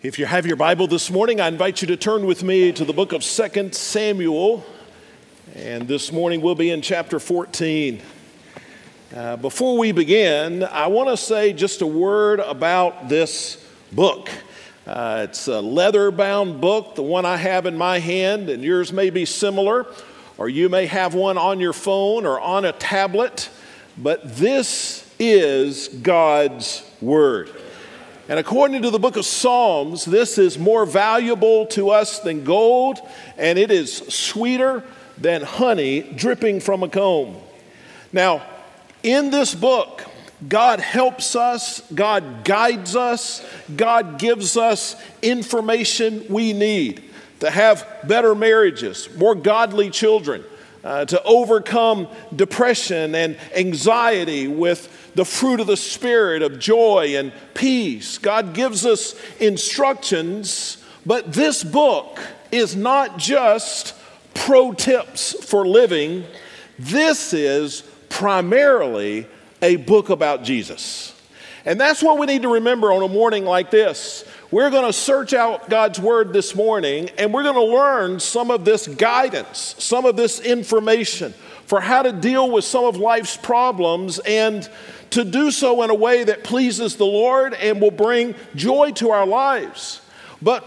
If you have your Bible this morning, I invite you to turn with me to the book of 2 Samuel. And this morning we'll be in chapter 14. Uh, before we begin, I want to say just a word about this book. Uh, it's a leather bound book, the one I have in my hand, and yours may be similar, or you may have one on your phone or on a tablet. But this is God's Word. And according to the book of Psalms, this is more valuable to us than gold, and it is sweeter than honey dripping from a comb. Now, in this book, God helps us, God guides us, God gives us information we need to have better marriages, more godly children, uh, to overcome depression and anxiety with the fruit of the Spirit of joy and peace. God gives us instructions, but this book is not just pro tips for living, this is primarily a book about Jesus. And that's what we need to remember on a morning like this. We're going to search out God's Word this morning and we're going to learn some of this guidance, some of this information for how to deal with some of life's problems and to do so in a way that pleases the Lord and will bring joy to our lives. But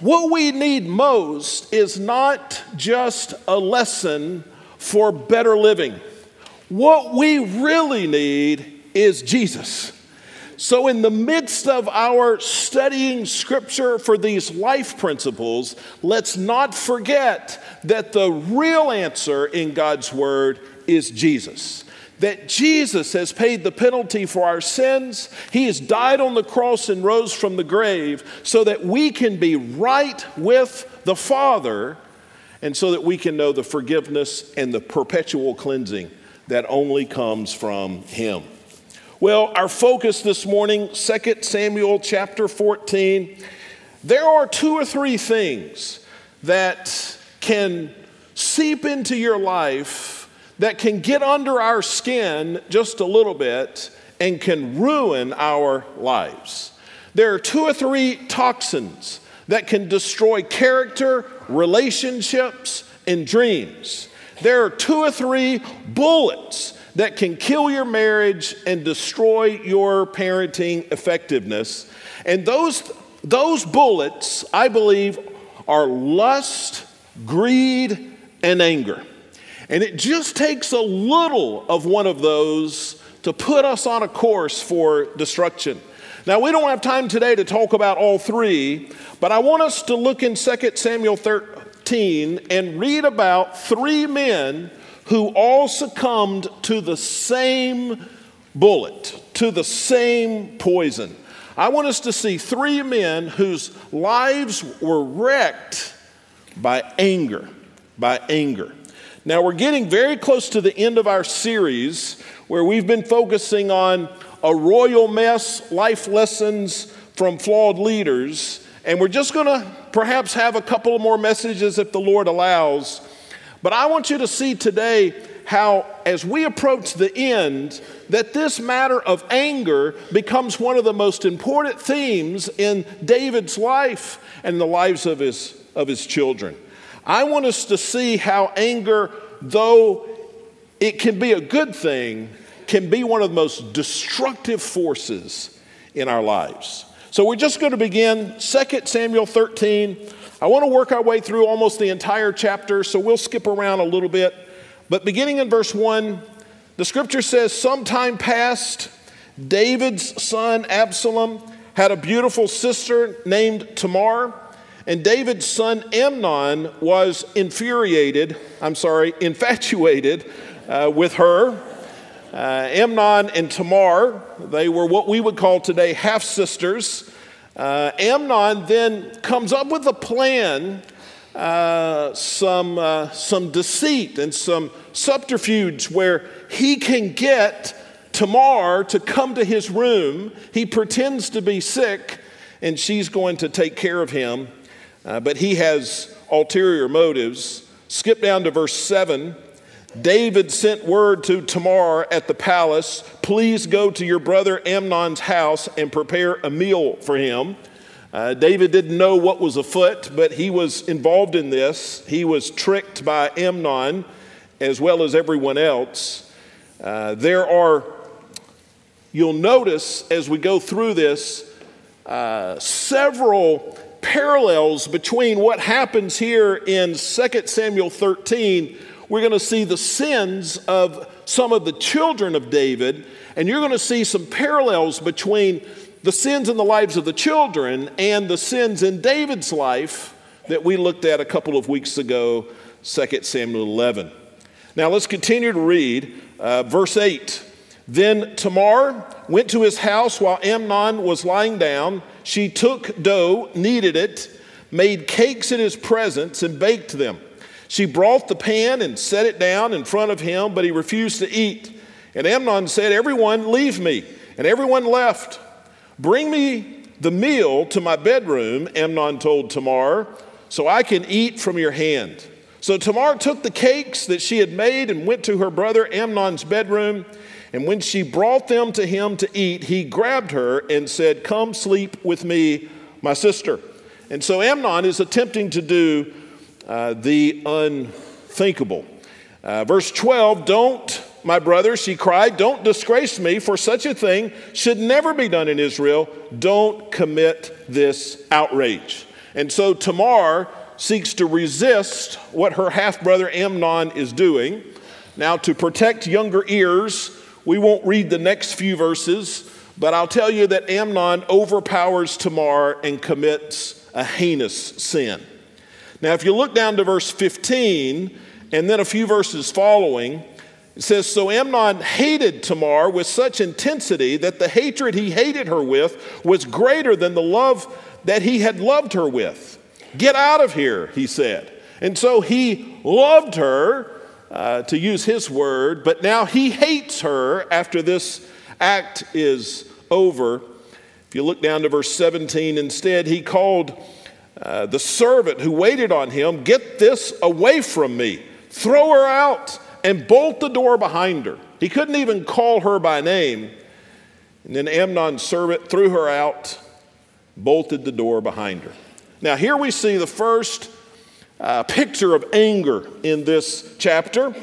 what we need most is not just a lesson for better living. What we really need is Jesus. So, in the midst of our studying scripture for these life principles, let's not forget that the real answer in God's word is Jesus that Jesus has paid the penalty for our sins. He has died on the cross and rose from the grave so that we can be right with the Father and so that we can know the forgiveness and the perpetual cleansing that only comes from Him. Well, our focus this morning, 2 Samuel chapter 14, there are two or three things that can seep into your life that can get under our skin just a little bit and can ruin our lives. There are two or three toxins that can destroy character, relationships, and dreams. There are two or three bullets that can kill your marriage and destroy your parenting effectiveness. And those, those bullets, I believe, are lust, greed, and anger. And it just takes a little of one of those to put us on a course for destruction. Now, we don't have time today to talk about all three, but I want us to look in 2 Samuel 13 and read about three men who all succumbed to the same bullet, to the same poison. I want us to see three men whose lives were wrecked by anger, by anger. Now, we're getting very close to the end of our series where we've been focusing on a royal mess, life lessons from flawed leaders. And we're just going to perhaps have a couple more messages if the Lord allows. But I want you to see today how, as we approach the end, that this matter of anger becomes one of the most important themes in David's life and the lives of his, of his children. I want us to see how anger, though it can be a good thing, can be one of the most destructive forces in our lives. So we're just going to begin 2 Samuel 13. I want to work our way through almost the entire chapter, so we'll skip around a little bit. But beginning in verse 1, the scripture says, Sometime past, David's son Absalom had a beautiful sister named Tamar. And David's son Amnon was infuriated, I'm sorry, infatuated uh, with her. Uh, Amnon and Tamar, they were what we would call today half sisters. Uh, Amnon then comes up with a plan, uh, some, uh, some deceit and some subterfuge where he can get Tamar to come to his room. He pretends to be sick, and she's going to take care of him. Uh, but he has ulterior motives. Skip down to verse 7. David sent word to Tamar at the palace, please go to your brother Amnon's house and prepare a meal for him. Uh, David didn't know what was afoot, but he was involved in this. He was tricked by Amnon as well as everyone else. Uh, there are, you'll notice as we go through this, uh, several parallels between what happens here in 2 Samuel 13. We're going to see the sins of some of the children of David, and you're going to see some parallels between the sins in the lives of the children and the sins in David's life that we looked at a couple of weeks ago, 2 Samuel 11. Now let's continue to read uh, verse 8. Then Tamar went to his house while Amnon was lying down. She took dough, kneaded it, made cakes in his presence, and baked them. She brought the pan and set it down in front of him, but he refused to eat. And Amnon said, Everyone, leave me. And everyone left. Bring me the meal to my bedroom, Amnon told Tamar, so I can eat from your hand. So Tamar took the cakes that she had made and went to her brother Amnon's bedroom. And when she brought them to him to eat, he grabbed her and said, Come sleep with me, my sister. And so Amnon is attempting to do uh, the unthinkable. Uh, verse 12, don't my brother, she cried, don't disgrace me, for such a thing should never be done in Israel. Don't commit this outrage. And so Tamar seeks to resist what her half brother Amnon is doing. Now, to protect younger ears, we won't read the next few verses, but I'll tell you that Amnon overpowers Tamar and commits a heinous sin. Now, if you look down to verse 15 and then a few verses following, it says, So Amnon hated Tamar with such intensity that the hatred he hated her with was greater than the love that he had loved her with. Get out of here, he said. And so he loved her, uh, to use his word, but now he hates her after this act is over. If you look down to verse 17, instead, he called uh, the servant who waited on him, Get this away from me, throw her out and bolt the door behind her. He couldn't even call her by name. And then Amnon's servant threw her out, bolted the door behind her. Now, here we see the first uh, picture of anger in this chapter.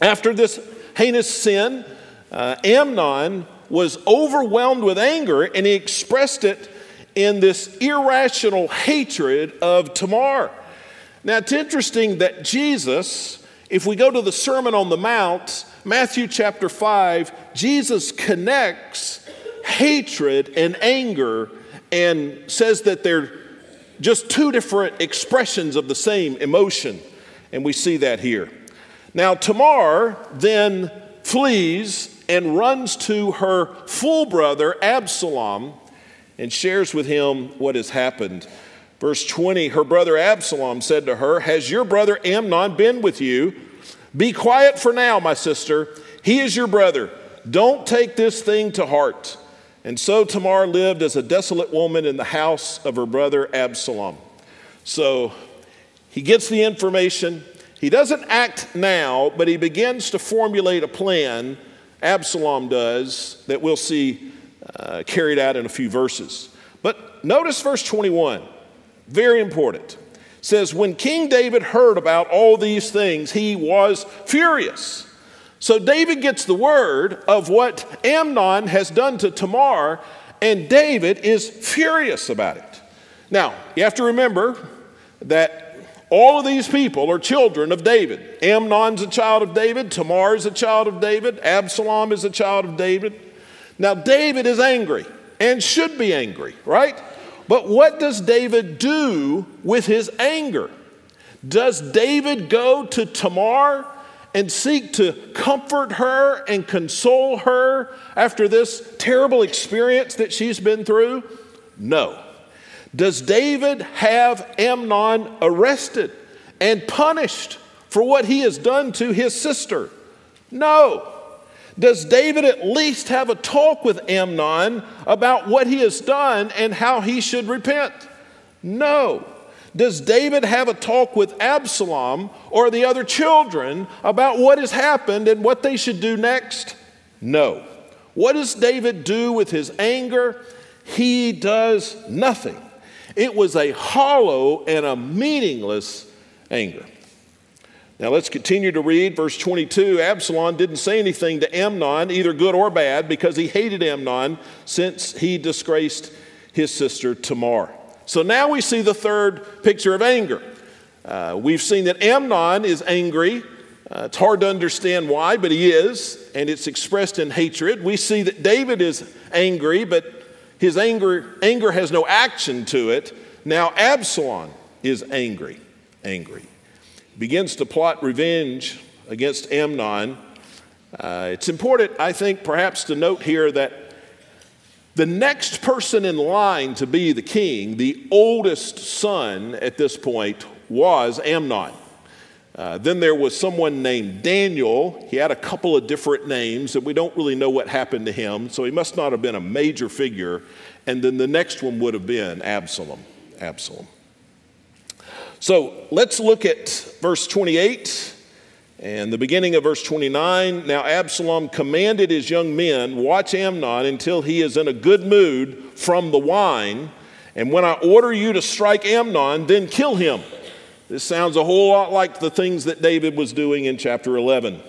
After this heinous sin, uh, Amnon was overwhelmed with anger and he expressed it in this irrational hatred of Tamar. Now, it's interesting that Jesus if we go to the Sermon on the Mount, Matthew chapter 5, Jesus connects hatred and anger and says that they're just two different expressions of the same emotion. And we see that here. Now, Tamar then flees and runs to her full brother Absalom and shares with him what has happened. Verse 20 Her brother Absalom said to her, Has your brother Amnon been with you? Be quiet for now, my sister. He is your brother. Don't take this thing to heart. And so Tamar lived as a desolate woman in the house of her brother Absalom. So he gets the information. He doesn't act now, but he begins to formulate a plan, Absalom does, that we'll see uh, carried out in a few verses. But notice verse 21. Very important. says, When King David heard about all these things, he was furious. So David gets the word of what Amnon has done to Tamar, and David is furious about it. Now, you have to remember that all of these people are children of David. Amnon's a child of David, Tamar is a child of David, Absalom is a child of David. Now, David is angry and should be angry, right? But what does David do with his anger? Does David go to Tamar and seek to comfort her and console her after this terrible experience that she's been through? No. Does David have Amnon arrested and punished for what he has done to his sister? No. Does David at least have a talk with Amnon about what he has done and how he should repent? No. Does David have a talk with Absalom or the other children about what has happened and what they should do next? No. What does David do with his anger? He does nothing. It was a hollow and a meaningless anger. Now let's continue to read verse 22. Absalom didn't say anything to Amnon, either good or bad, because he hated Amnon since he disgraced his sister Tamar. So now we see the third picture of anger. Uh, we've seen that Amnon is angry. Uh, it's hard to understand why, but he is, and it's expressed in hatred. We see that David is angry, but his anger, anger has no action to it. Now Absalom is angry, angry. Begins to plot revenge against Amnon. Uh, it's important, I think, perhaps to note here that the next person in line to be the king, the oldest son at this point, was Amnon. Uh, then there was someone named Daniel. He had a couple of different names, and we don't really know what happened to him, so he must not have been a major figure. And then the next one would have been Absalom. Absalom. So let's look at verse 28 and the beginning of verse 29. Now Absalom commanded his young men, Watch Amnon until he is in a good mood from the wine, and when I order you to strike Amnon, then kill him. This sounds a whole lot like the things that David was doing in chapter 11.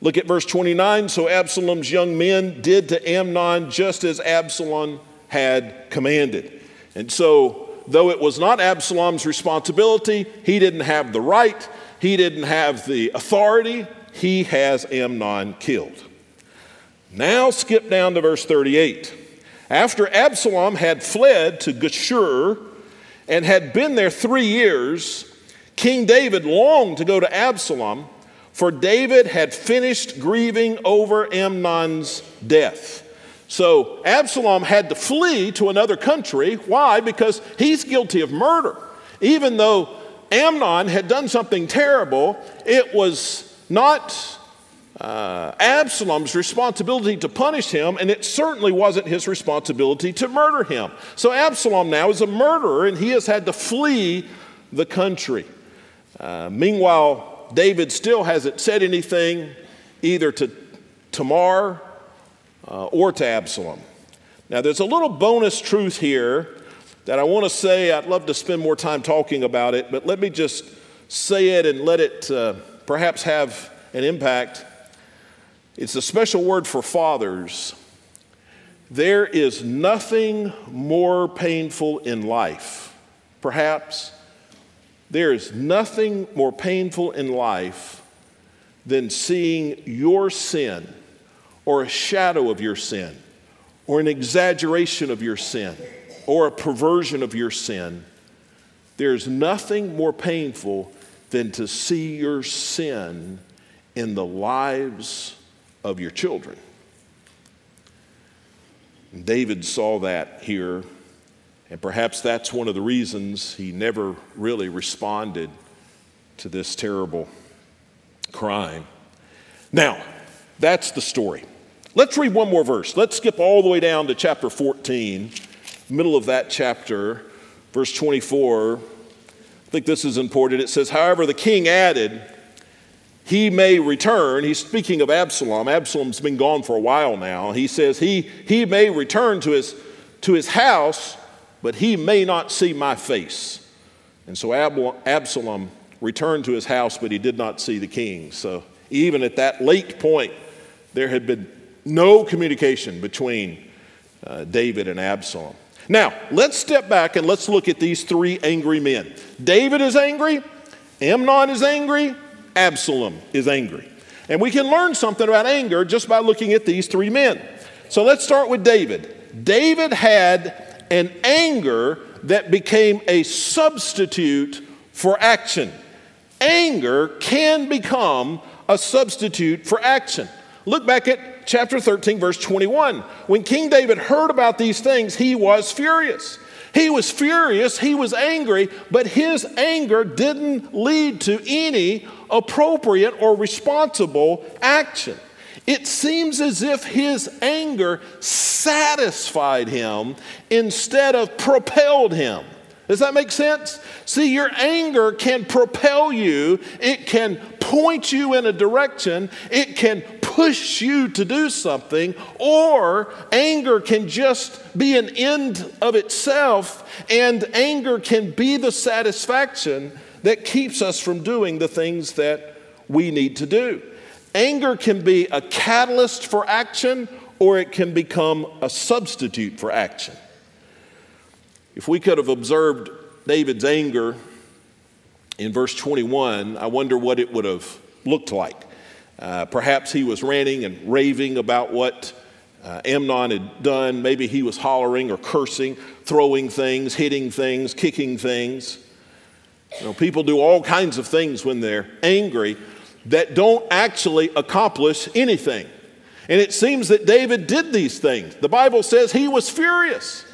Look at verse 29. So Absalom's young men did to Amnon just as Absalom had commanded. And so, though it was not Absalom's responsibility, he didn't have the right, he didn't have the authority, he has Amnon killed. Now, skip down to verse 38. After Absalom had fled to Geshur, and had been there three years, King David longed to go to Absalom, for David had finished grieving over Amnon's death. So Absalom had to flee to another country. Why? Because he's guilty of murder. Even though Amnon had done something terrible, it was not uh, Absalom's responsibility to punish him, and it certainly wasn't his responsibility to murder him. So Absalom now is a murderer, and he has had to flee the country. Uh, meanwhile, David still hasn't said anything either to Tamar uh, or to Absalom. Now, there's a little bonus truth here that I want to say. I'd love to spend more time talking about it, but let me just say it and let it uh, perhaps have an impact. It's a special word for fathers. There is nothing more painful in life, perhaps. There is nothing more painful in life than seeing your sin or a shadow of your sin or an exaggeration of your sin or a perversion of your sin. There's nothing more painful than to see your sin in the lives of your children. David saw that here, and perhaps that's one of the reasons he never really responded to this terrible crime. Now, that's the story. Let's read one more verse. Let's skip all the way down to chapter 14, middle of that chapter, verse 24. I think this is important. It says, However, the king added, he may return. He's speaking of Absalom. Absalom's been gone for a while now. He says he, he may return to his, to his house, but he may not see my face. And so Absalom returned to his house, but he did not see the king. So even at that late point, there had been no communication between uh, David and Absalom. Now, let's step back and let's look at these three angry men. David is angry, Amnon is angry, Absalom is angry. And we can learn something about anger just by looking at these three men. So let's start with David. David had an anger that became a substitute for action. Anger can become a substitute for action. Look back at chapter 13, verse 21. When King David heard about these things, he was furious. He was furious, he was angry, but his anger didn't lead to any appropriate or responsible action. It seems as if his anger satisfied him instead of propelled him. Does that make sense? See, your anger can propel you, it can point you in a direction, it can push you to do something, or anger can just be an end of itself, and anger can be the satisfaction that keeps us from doing the things that we need to do. Anger can be a catalyst for action, or it can become a substitute for action. If we could have observed David's anger in verse 21, I wonder what it would have looked like. Uh, perhaps he was ranting and raving about what uh, Amnon had done. Maybe he was hollering or cursing, throwing things, hitting things, kicking things. You know, people do all kinds of things when they're angry that don't actually accomplish anything. And it seems that David did these things. The Bible says he was furious.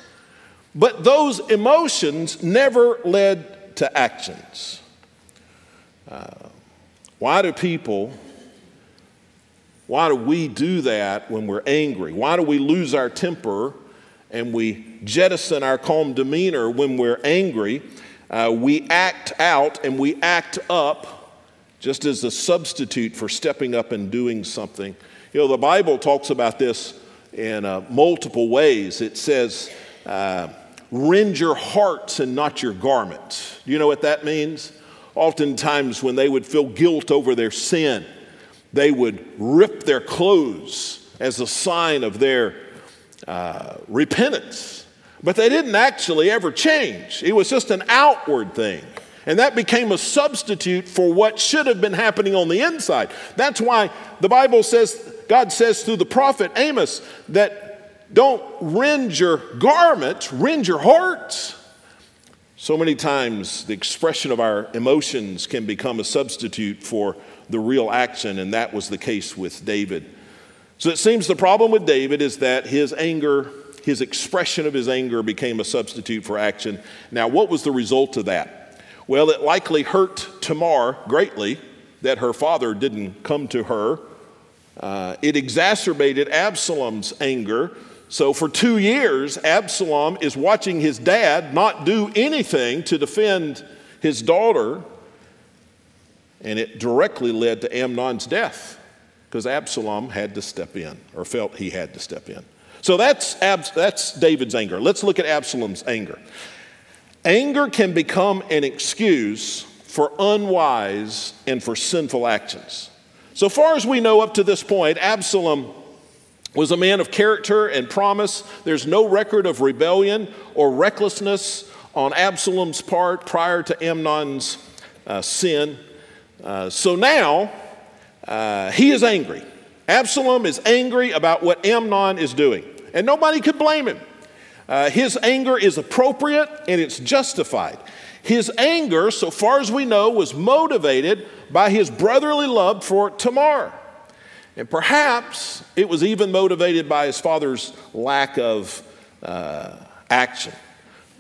But those emotions never led to actions. Uh, why do people, why do we do that when we're angry? Why do we lose our temper and we jettison our calm demeanor when we're angry? Uh, we act out and we act up just as a substitute for stepping up and doing something. You know, the Bible talks about this in uh, multiple ways. It says, uh, rend your hearts and not your garments. Do you know what that means? Oftentimes, when they would feel guilt over their sin, they would rip their clothes as a sign of their uh, repentance. But they didn't actually ever change, it was just an outward thing. And that became a substitute for what should have been happening on the inside. That's why the Bible says, God says through the prophet Amos, that don't rend your garments, rend your hearts. So many times, the expression of our emotions can become a substitute for the real action, and that was the case with David. So it seems the problem with David is that his anger, his expression of his anger, became a substitute for action. Now, what was the result of that? Well, it likely hurt Tamar greatly that her father didn't come to her. Uh, it exacerbated Absalom's anger so, for two years, Absalom is watching his dad not do anything to defend his daughter, and it directly led to Amnon's death because Absalom had to step in or felt he had to step in. So, that's, that's David's anger. Let's look at Absalom's anger. Anger can become an excuse for unwise and for sinful actions. So far as we know up to this point, Absalom was a man of character and promise. There's no record of rebellion or recklessness on Absalom's part prior to Amnon's uh, sin. Uh, so now uh, he is angry. Absalom is angry about what Amnon is doing, and nobody could blame him. Uh, his anger is appropriate and it's justified. His anger, so far as we know, was motivated by his brotherly love for Tamar. And perhaps it was even motivated by his father's lack of uh, action.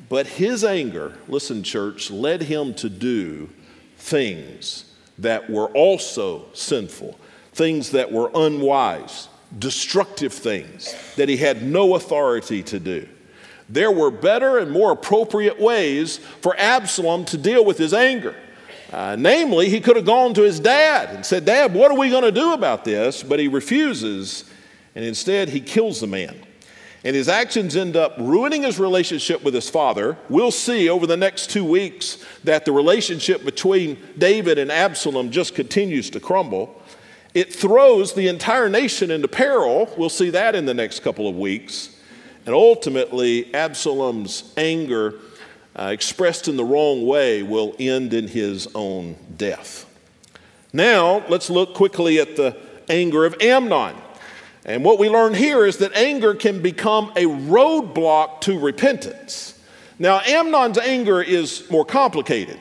But his anger, listen, church, led him to do things that were also sinful, things that were unwise, destructive things that he had no authority to do. There were better and more appropriate ways for Absalom to deal with his anger. Uh, namely, he could have gone to his dad and said, Dad, what are we going to do about this? But he refuses, and instead he kills the man. And his actions end up ruining his relationship with his father. We'll see over the next two weeks that the relationship between David and Absalom just continues to crumble. It throws the entire nation into peril. We'll see that in the next couple of weeks. And ultimately, Absalom's anger uh, expressed in the wrong way, will end in his own death. Now, let's look quickly at the anger of Amnon. And what we learn here is that anger can become a roadblock to repentance. Now, Amnon's anger is more complicated.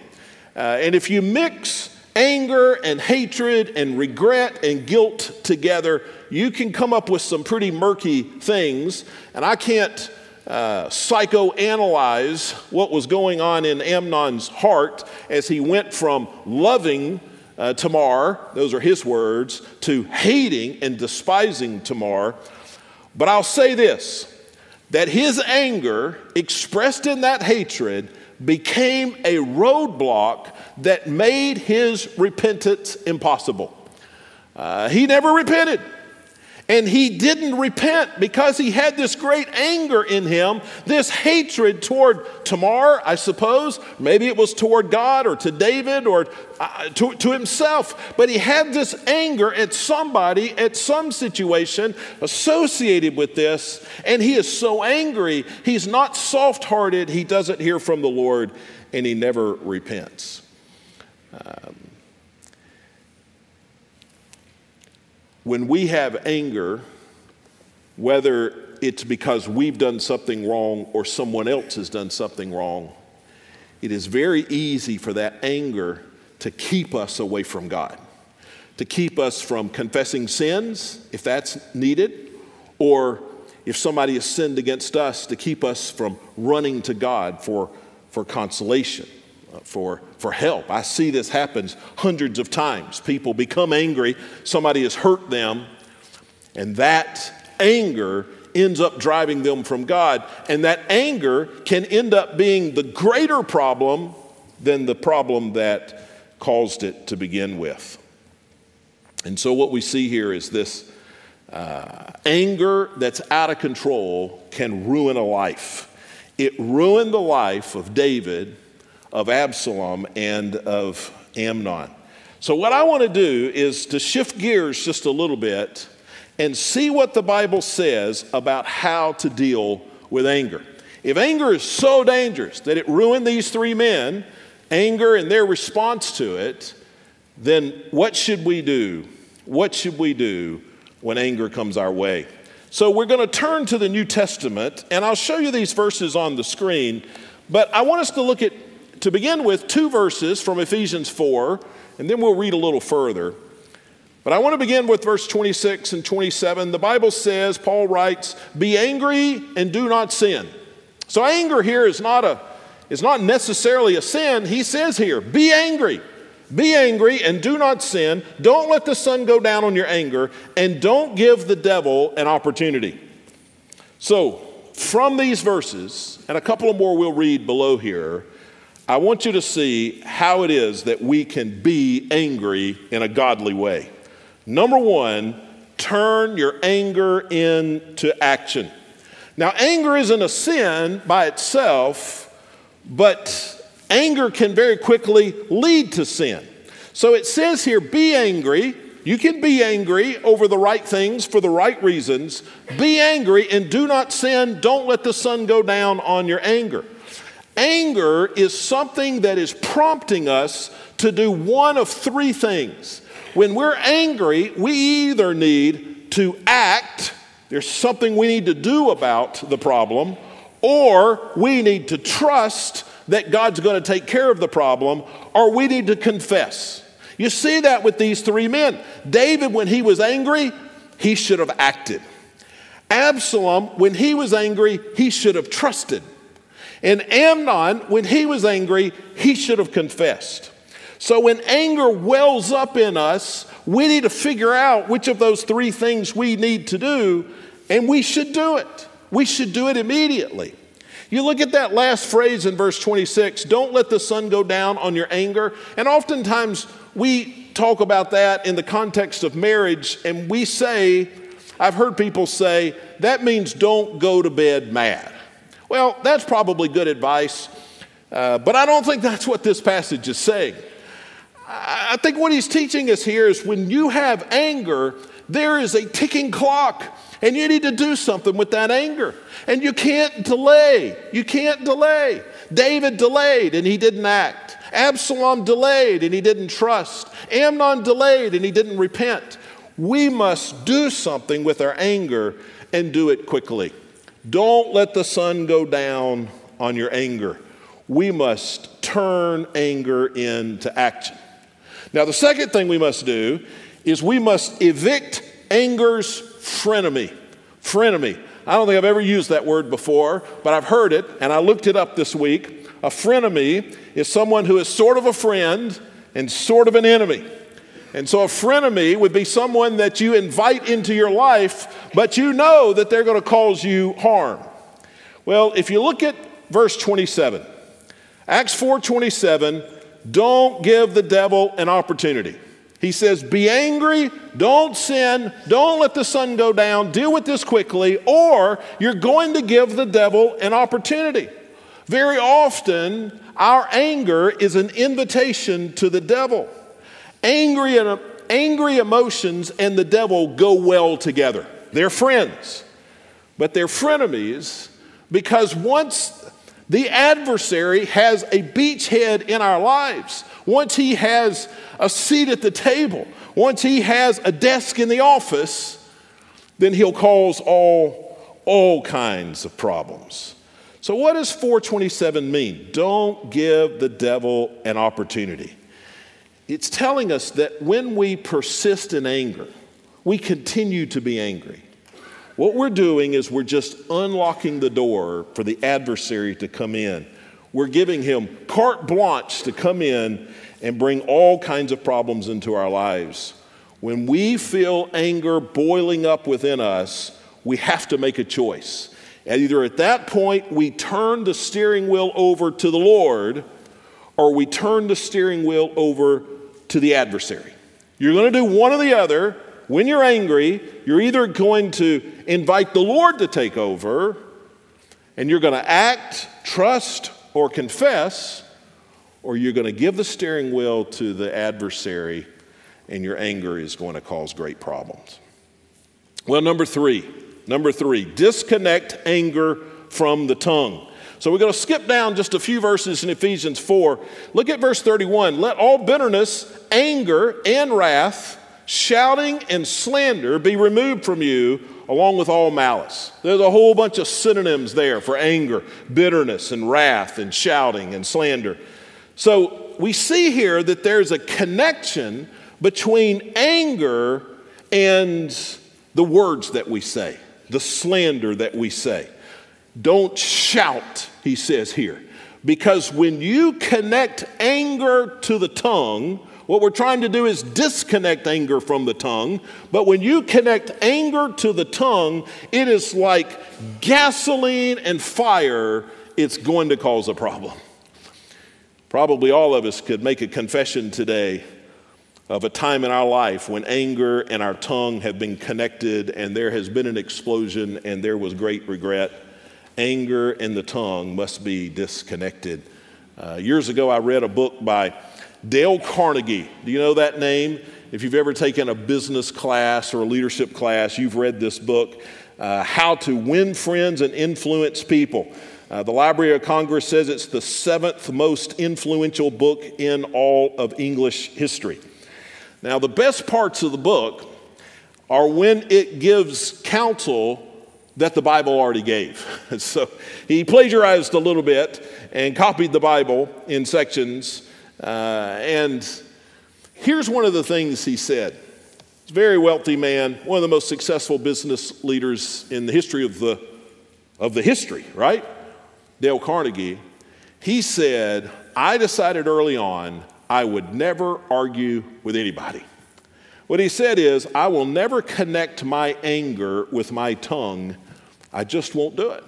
Uh, and if you mix anger and hatred and regret and guilt together, you can come up with some pretty murky things. And I can't uh, psychoanalyze what was going on in Amnon's heart as he went from loving uh, Tamar, those are his words, to hating and despising Tamar. But I'll say this that his anger, expressed in that hatred, became a roadblock that made his repentance impossible. Uh, he never repented. And he didn't repent because he had this great anger in him, this hatred toward Tamar, I suppose. Maybe it was toward God or to David or uh, to, to himself. But he had this anger at somebody, at some situation associated with this. And he is so angry. He's not soft hearted. He doesn't hear from the Lord and he never repents. Um, when we have anger, whether it's because we've done something wrong or someone else has done something wrong, it is very easy for that anger to keep us away from God, to keep us from confessing sins if that's needed, or if somebody has sinned against us, to keep us from running to God for, for consolation uh, for, for help. I see this happens hundreds of times. People become angry, somebody has hurt them, and that anger ends up driving them from God. And that anger can end up being the greater problem than the problem that caused it to begin with. And so, what we see here is this uh, anger that's out of control can ruin a life. It ruined the life of David of Absalom and of Amnon. So, what I want to do is to shift gears just a little bit and see what the Bible says about how to deal with anger. If anger is so dangerous that it ruined these three men, anger and their response to it, then what should we do? What should we do when anger comes our way? So, we're going to turn to the New Testament, and I'll show you these verses on the screen, but I want us to look at to begin with, two verses from Ephesians 4, and then we'll read a little further. But I want to begin with verse 26 and 27. The Bible says, Paul writes, Be angry and do not sin. So anger here is not, a, is not necessarily a sin. He says here, Be angry. Be angry and do not sin. Don't let the sun go down on your anger, and don't give the devil an opportunity. So, from these verses, and a couple of more we'll read below here, I want you to see how it is that we can be angry in a godly way. Number one, turn your anger into action. Now, anger isn't a sin by itself, but anger can very quickly lead to sin. So it says here, be angry. You can be angry over the right things for the right reasons. Be angry and do not sin. Don't let the sun go down on your anger. Anger is something that is prompting us to do one of three things. When we're angry, we either need to act, there's something we need to do about the problem, or we need to trust that God's going to take care of the problem, or we need to confess. You see that with these three men. David, when he was angry, he should have acted. Absalom, when he was angry, he should have trusted. And Amnon, when he was angry, he should have confessed. So when anger wells up in us, we need to figure out which of those three things we need to do, and we should do it. We should do it immediately. You look at that last phrase in verse 26 don't let the sun go down on your anger. And oftentimes we talk about that in the context of marriage, and we say, I've heard people say, that means don't go to bed mad. Well, that's probably good advice, uh, but I don't think that's what this passage is saying. I think what he's teaching us here is when you have anger, there is a ticking clock, and you need to do something with that anger. And you can't delay. You can't delay. David delayed and he didn't act. Absalom delayed and he didn't trust. Amnon delayed and he didn't repent. We must do something with our anger and do it quickly. Don't let the sun go down on your anger. We must turn anger into action. Now, the second thing we must do is we must evict anger's frenemy. Frenemy. I don't think I've ever used that word before, but I've heard it and I looked it up this week. A frenemy is someone who is sort of a friend and sort of an enemy. And so a frenemy would be someone that you invite into your life, but you know that they're going to cause you harm. Well, if you look at verse 27, Acts 4:27, don't give the devil an opportunity. He says, Be angry, don't sin, don't let the sun go down, deal with this quickly, or you're going to give the devil an opportunity. Very often, our anger is an invitation to the devil. Angry, and, angry emotions and the devil go well together. They're friends, but they're frenemies because once the adversary has a beachhead in our lives, once he has a seat at the table, once he has a desk in the office, then he'll cause all, all kinds of problems. So, what does 427 mean? Don't give the devil an opportunity. It's telling us that when we persist in anger, we continue to be angry. What we're doing is we're just unlocking the door for the adversary to come in. We're giving him carte blanche to come in and bring all kinds of problems into our lives. When we feel anger boiling up within us, we have to make a choice. And either at that point we turn the steering wheel over to the Lord, or we turn the steering wheel over to the adversary. You're going to do one or the other. When you're angry, you're either going to invite the Lord to take over, and you're going to act, trust, or confess, or you're going to give the steering wheel to the adversary and your anger is going to cause great problems. Well, number three, number three, disconnect anger from the tongue. So we're going to skip down just a few verses in Ephesians 4. Look at verse 31. Let all bitterness, anger, and wrath, shouting, and slander be removed from you, along with all malice. There's a whole bunch of synonyms there for anger, bitterness, and wrath, and shouting, and slander. So we see here that there's a connection between anger and the words that we say, the slander that we say. Don't shout, he says here. Because when you connect anger to the tongue, what we're trying to do is disconnect anger from the tongue. But when you connect anger to the tongue, it is like gasoline and fire, it's going to cause a problem. Probably all of us could make a confession today of a time in our life when anger and our tongue have been connected and there has been an explosion and there was great regret. Anger and the tongue must be disconnected. Uh, years ago, I read a book by Dale Carnegie. Do you know that name? If you've ever taken a business class or a leadership class, you've read this book, uh, How to Win Friends and Influence People. Uh, the Library of Congress says it's the seventh most influential book in all of English history. Now, the best parts of the book are when it gives counsel that the Bible already gave. so he plagiarized a little bit and copied the Bible in sections. Uh, and here's one of the things he said. He's a very wealthy man, one of the most successful business leaders in the history of the, of the history, right? Dale Carnegie, he said, I decided early on I would never argue with anybody. What he said is, I will never connect my anger with my tongue. I just won't do it.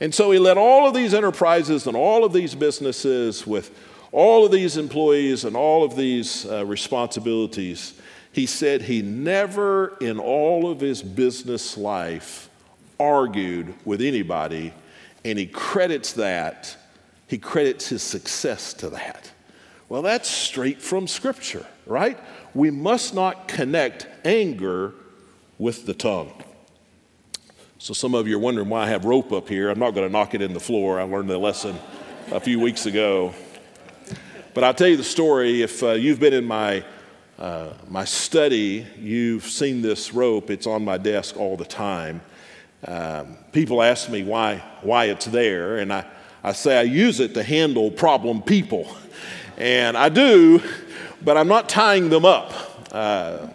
And so he let all of these enterprises and all of these businesses with all of these employees and all of these uh, responsibilities. He said he never in all of his business life argued with anybody and he credits that, he credits his success to that. Well, that's straight from Scripture, right? We must not connect anger with the tongue. So, some of you are wondering why I have rope up here. I'm not going to knock it in the floor. I learned the lesson a few weeks ago. But I'll tell you the story. If uh, you've been in my, uh, my study, you've seen this rope. It's on my desk all the time. Um, people ask me why, why it's there, and I, I say I use it to handle problem people. And I do, but I'm not tying them up. Uh,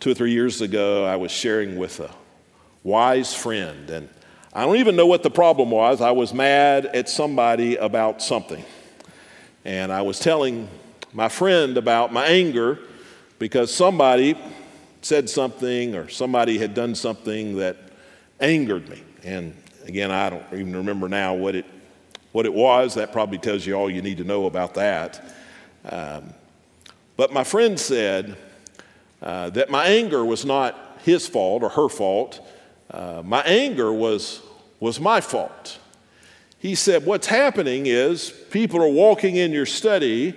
two or three years ago, I was sharing with a wise friend, and I don't even know what the problem was. I was mad at somebody about something. And I was telling my friend about my anger because somebody said something or somebody had done something that angered me. And again, I don't even remember now what it, what it was. That probably tells you all you need to know about that. Um, But my friend said uh, that my anger was not his fault or her fault. Uh, my anger was, was my fault. He said, What's happening is people are walking in your study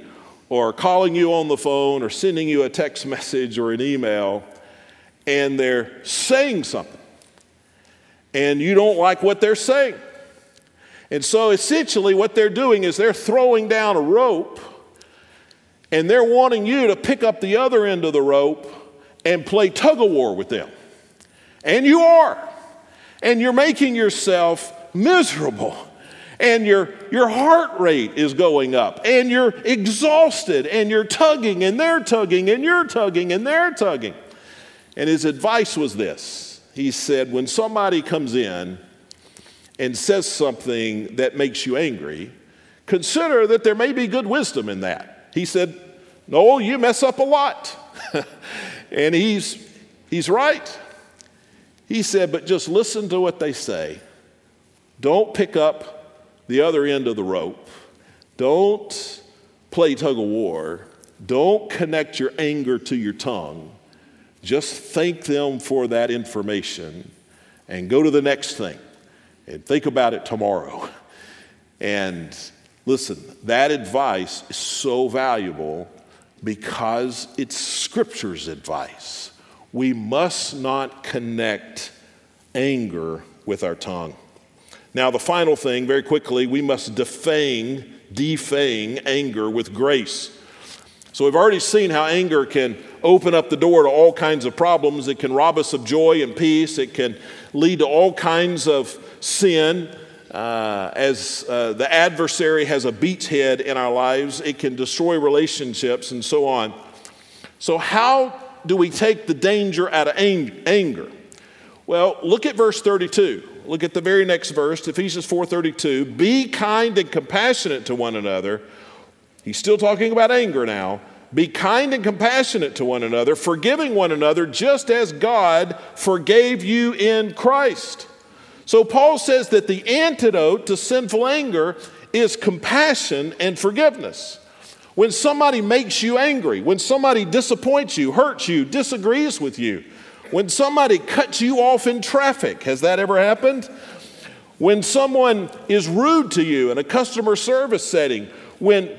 or calling you on the phone or sending you a text message or an email, and they're saying something. And you don't like what they're saying. And so essentially, what they're doing is they're throwing down a rope and they're wanting you to pick up the other end of the rope and play tug of war with them. And you are. And you're making yourself miserable. And your, your heart rate is going up. And you're exhausted. And you're tugging and they're tugging and you're tugging and they're tugging. And his advice was this He said, when somebody comes in and says something that makes you angry, consider that there may be good wisdom in that. He said, Noel, you mess up a lot. and he's, he's right. He said, But just listen to what they say. Don't pick up the other end of the rope. Don't play tug of war. Don't connect your anger to your tongue. Just thank them for that information and go to the next thing and think about it tomorrow. And listen, that advice is so valuable because it's Scripture's advice. We must not connect anger with our tongue. Now, the final thing, very quickly, we must defang, defang anger with grace. So, we've already seen how anger can open up the door to all kinds of problems. It can rob us of joy and peace, it can lead to all kinds of sin. Uh, as uh, the adversary has a beachhead in our lives, it can destroy relationships and so on. So, how do we take the danger out of ang- anger? Well, look at verse 32. Look at the very next verse, Ephesians 4:32. Be kind and compassionate to one another. He's still talking about anger now. Be kind and compassionate to one another, forgiving one another just as God forgave you in Christ. So Paul says that the antidote to sinful anger is compassion and forgiveness. When somebody makes you angry, when somebody disappoints you, hurts you, disagrees with you, when somebody cuts you off in traffic, has that ever happened? When someone is rude to you in a customer service setting, when,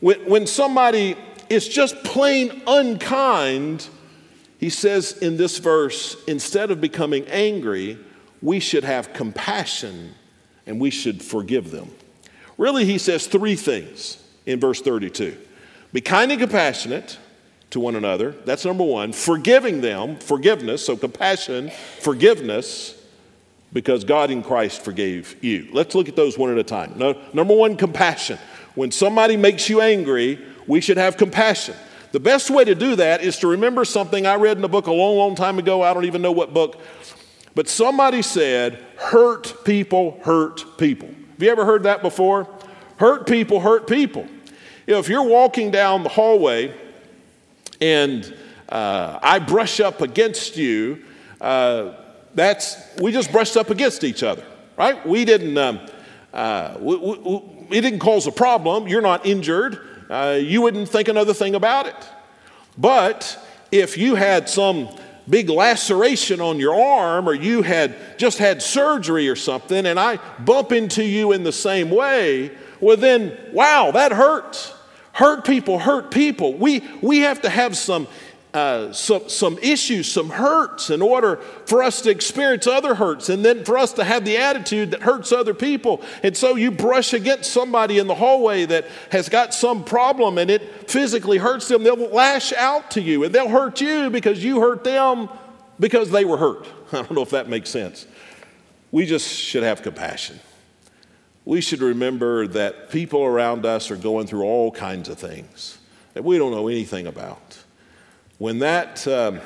when, when somebody is just plain unkind, he says in this verse, instead of becoming angry, we should have compassion and we should forgive them. Really, he says three things in verse 32 Be kind and compassionate to one another. That's number one. Forgiving them, forgiveness, so compassion, forgiveness, because God in Christ forgave you. Let's look at those one at a time. No, number one, compassion. When somebody makes you angry, we should have compassion. The best way to do that is to remember something I read in a book a long, long time ago. I don't even know what book, but somebody said, hurt people hurt people. Have you ever heard that before? Hurt people hurt people. You know, if you're walking down the hallway and uh, I brush up against you, uh, that's, we just brushed up against each other, right? We didn't, um, uh, we, we, it didn't cause a problem. You're not injured. Uh, you wouldn't think another thing about it. But if you had some big laceration on your arm or you had just had surgery or something and I bump into you in the same way, well, then, wow, that hurts. Hurt people hurt people. We, we have to have some uh, some, some issues, some hurts, in order for us to experience other hurts, and then for us to have the attitude that hurts other people. And so you brush against somebody in the hallway that has got some problem and it physically hurts them, they'll lash out to you and they'll hurt you because you hurt them because they were hurt. I don't know if that makes sense. We just should have compassion. We should remember that people around us are going through all kinds of things that we don't know anything about. When that, um,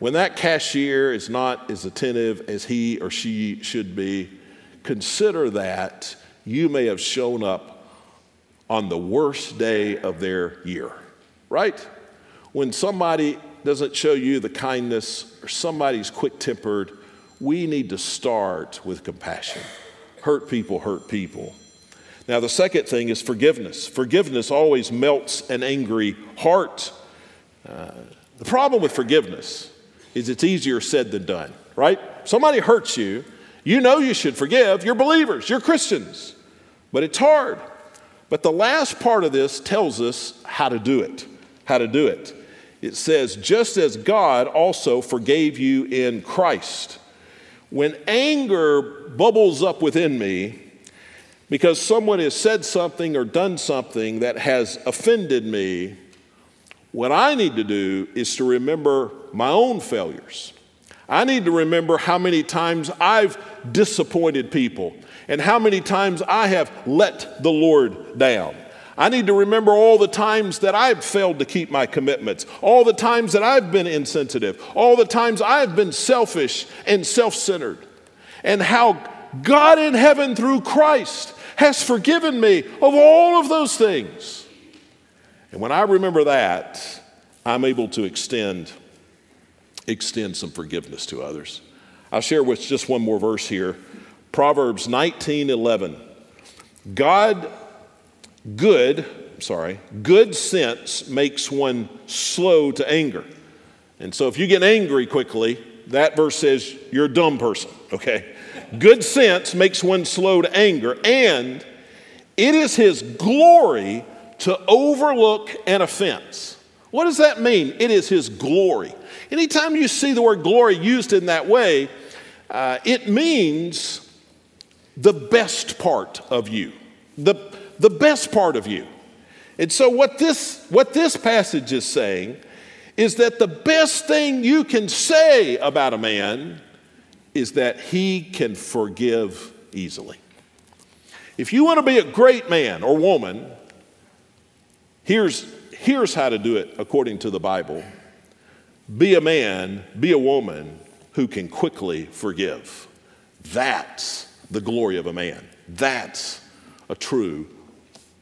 when that cashier is not as attentive as he or she should be, consider that you may have shown up on the worst day of their year, right? When somebody doesn't show you the kindness or somebody's quick tempered, we need to start with compassion. Hurt people hurt people. Now, the second thing is forgiveness. Forgiveness always melts an angry heart. Uh, the problem with forgiveness is it's easier said than done, right? Somebody hurts you, you know you should forgive. You're believers, you're Christians, but it's hard. But the last part of this tells us how to do it. How to do it. It says, just as God also forgave you in Christ. When anger bubbles up within me because someone has said something or done something that has offended me, what I need to do is to remember my own failures. I need to remember how many times I've disappointed people and how many times I have let the Lord down. I need to remember all the times that I've failed to keep my commitments, all the times that I've been insensitive, all the times I've been selfish and self centered, and how God in heaven through Christ has forgiven me of all of those things. And when I remember that, I'm able to extend extend some forgiveness to others. I'll share with just one more verse here. Proverbs 19 11. God, good, sorry, good sense makes one slow to anger. And so if you get angry quickly, that verse says you're a dumb person, okay? Good sense makes one slow to anger, and it is his glory to overlook an offense. What does that mean? It is his glory. Anytime you see the word glory used in that way, uh, it means the best part of you. The, the best part of you. And so, what this, what this passage is saying is that the best thing you can say about a man is that he can forgive easily. If you want to be a great man or woman, here's, here's how to do it according to the Bible be a man, be a woman who can quickly forgive. That's the glory of a man. That's a true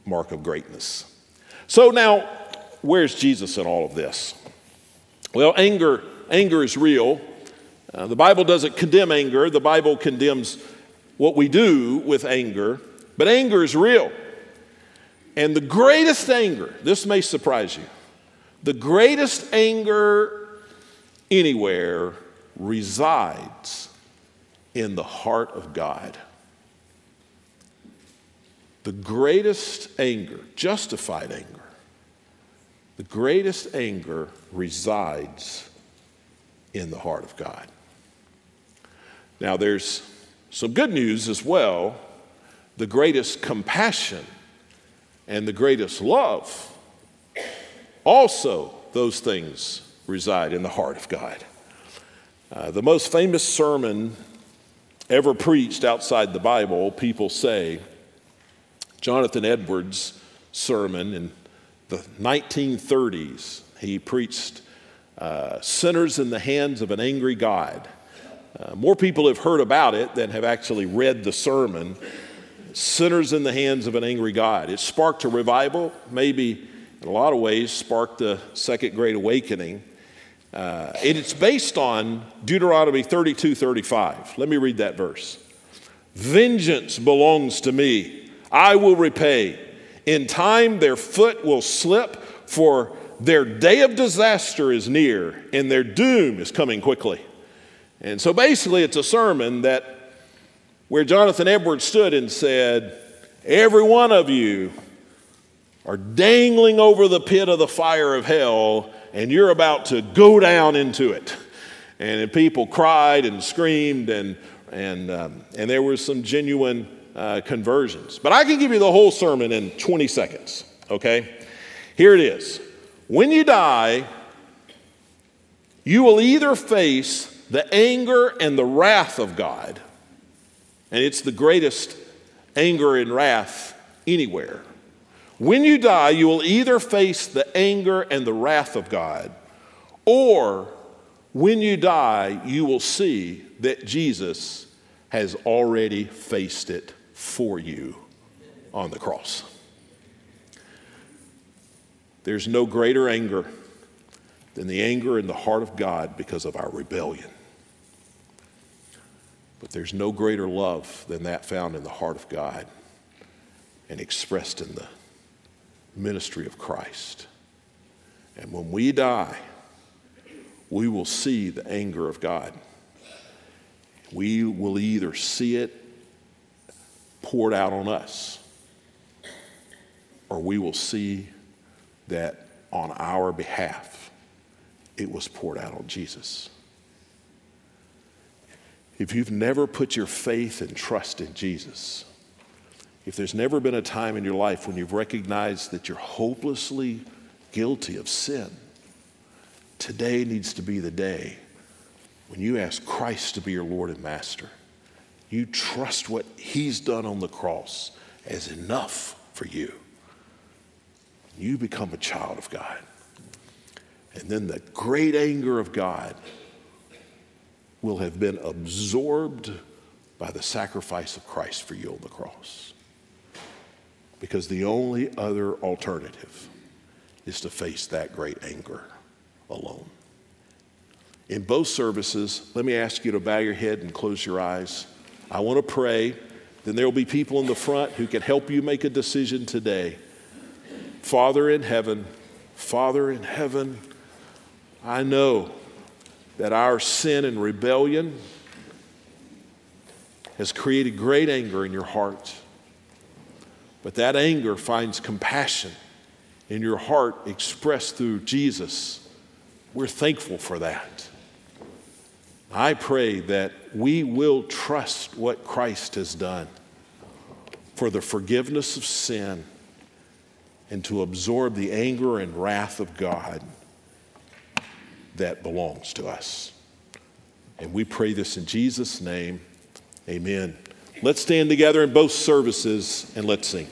mark of greatness. So now, where's Jesus in all of this? Well, anger, anger is real. Uh, the Bible doesn't condemn anger. The Bible condemns what we do with anger, but anger is real. And the greatest anger, this may surprise you, the greatest anger anywhere resides in the heart of God. The greatest anger, justified anger, the greatest anger resides in the heart of God. Now, there's some good news as well. The greatest compassion and the greatest love, also, those things reside in the heart of God. Uh, the most famous sermon ever preached outside the Bible, people say, Jonathan Edwards' sermon in the 1930s. He preached uh, Sinners in the Hands of an Angry God. Uh, more people have heard about it than have actually read the sermon. Sinners in the Hands of an Angry God. It sparked a revival, maybe in a lot of ways, sparked the Second Great Awakening. Uh, it's based on Deuteronomy 32 35. Let me read that verse. Vengeance belongs to me, I will repay. In time their foot will slip, for their day of disaster is near, and their doom is coming quickly. And so basically, it's a sermon that where Jonathan Edwards stood and said, Every one of you are dangling over the pit of the fire of hell and you're about to go down into it. And people cried and screamed, and, and, um, and there were some genuine uh, conversions. But I can give you the whole sermon in 20 seconds, okay? Here it is. When you die, you will either face the anger and the wrath of God, and it's the greatest anger and wrath anywhere when you die, you will either face the anger and the wrath of God, or when you die, you will see that Jesus has already faced it for you on the cross. There's no greater anger than the anger in the heart of God because of our rebellion. But there's no greater love than that found in the heart of God and expressed in the ministry of Christ. And when we die, we will see the anger of God. We will either see it poured out on us, or we will see that on our behalf it was poured out on Jesus. If you've never put your faith and trust in Jesus, if there's never been a time in your life when you've recognized that you're hopelessly guilty of sin, today needs to be the day when you ask Christ to be your Lord and Master. You trust what He's done on the cross as enough for you. You become a child of God. And then the great anger of God will have been absorbed by the sacrifice of Christ for you on the cross. Because the only other alternative is to face that great anger alone. In both services, let me ask you to bow your head and close your eyes. I want to pray. Then there will be people in the front who can help you make a decision today. Father in heaven, Father in heaven, I know that our sin and rebellion has created great anger in your heart. But that anger finds compassion in your heart expressed through Jesus. We're thankful for that. I pray that we will trust what Christ has done for the forgiveness of sin and to absorb the anger and wrath of God that belongs to us. And we pray this in Jesus' name. Amen. Let's stand together in both services and let's sing.